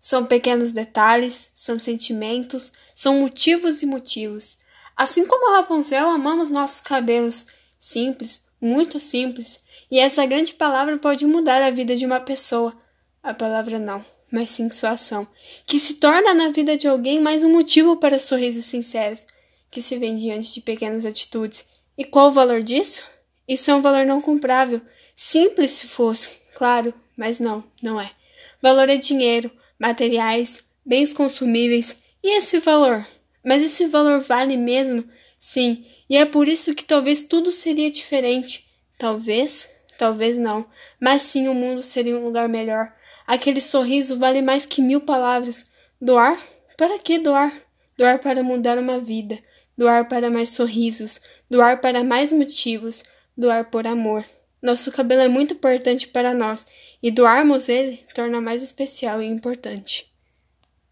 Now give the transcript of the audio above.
São pequenos detalhes, são sentimentos, são motivos e motivos. Assim como a Rapunzel, amamos nossos cabelos simples, muito simples, e essa grande palavra pode mudar a vida de uma pessoa. A palavra não, mas sim sua ação, que se torna na vida de alguém mais um motivo para sorrisos sinceros, que se vem diante de pequenas atitudes. E qual o valor disso? Isso é um valor não comprável. Simples se fosse, claro, mas não, não é. Valor é dinheiro, materiais, bens consumíveis. E esse valor? Mas esse valor vale mesmo? Sim, e é por isso que talvez tudo seria diferente. Talvez, talvez não, mas sim o mundo seria um lugar melhor. Aquele sorriso vale mais que mil palavras. Doar? Para que doar? Doar para mudar uma vida, doar para mais sorrisos, doar para mais motivos, doar por amor. Nosso cabelo é muito importante para nós e doarmos ele torna mais especial e importante.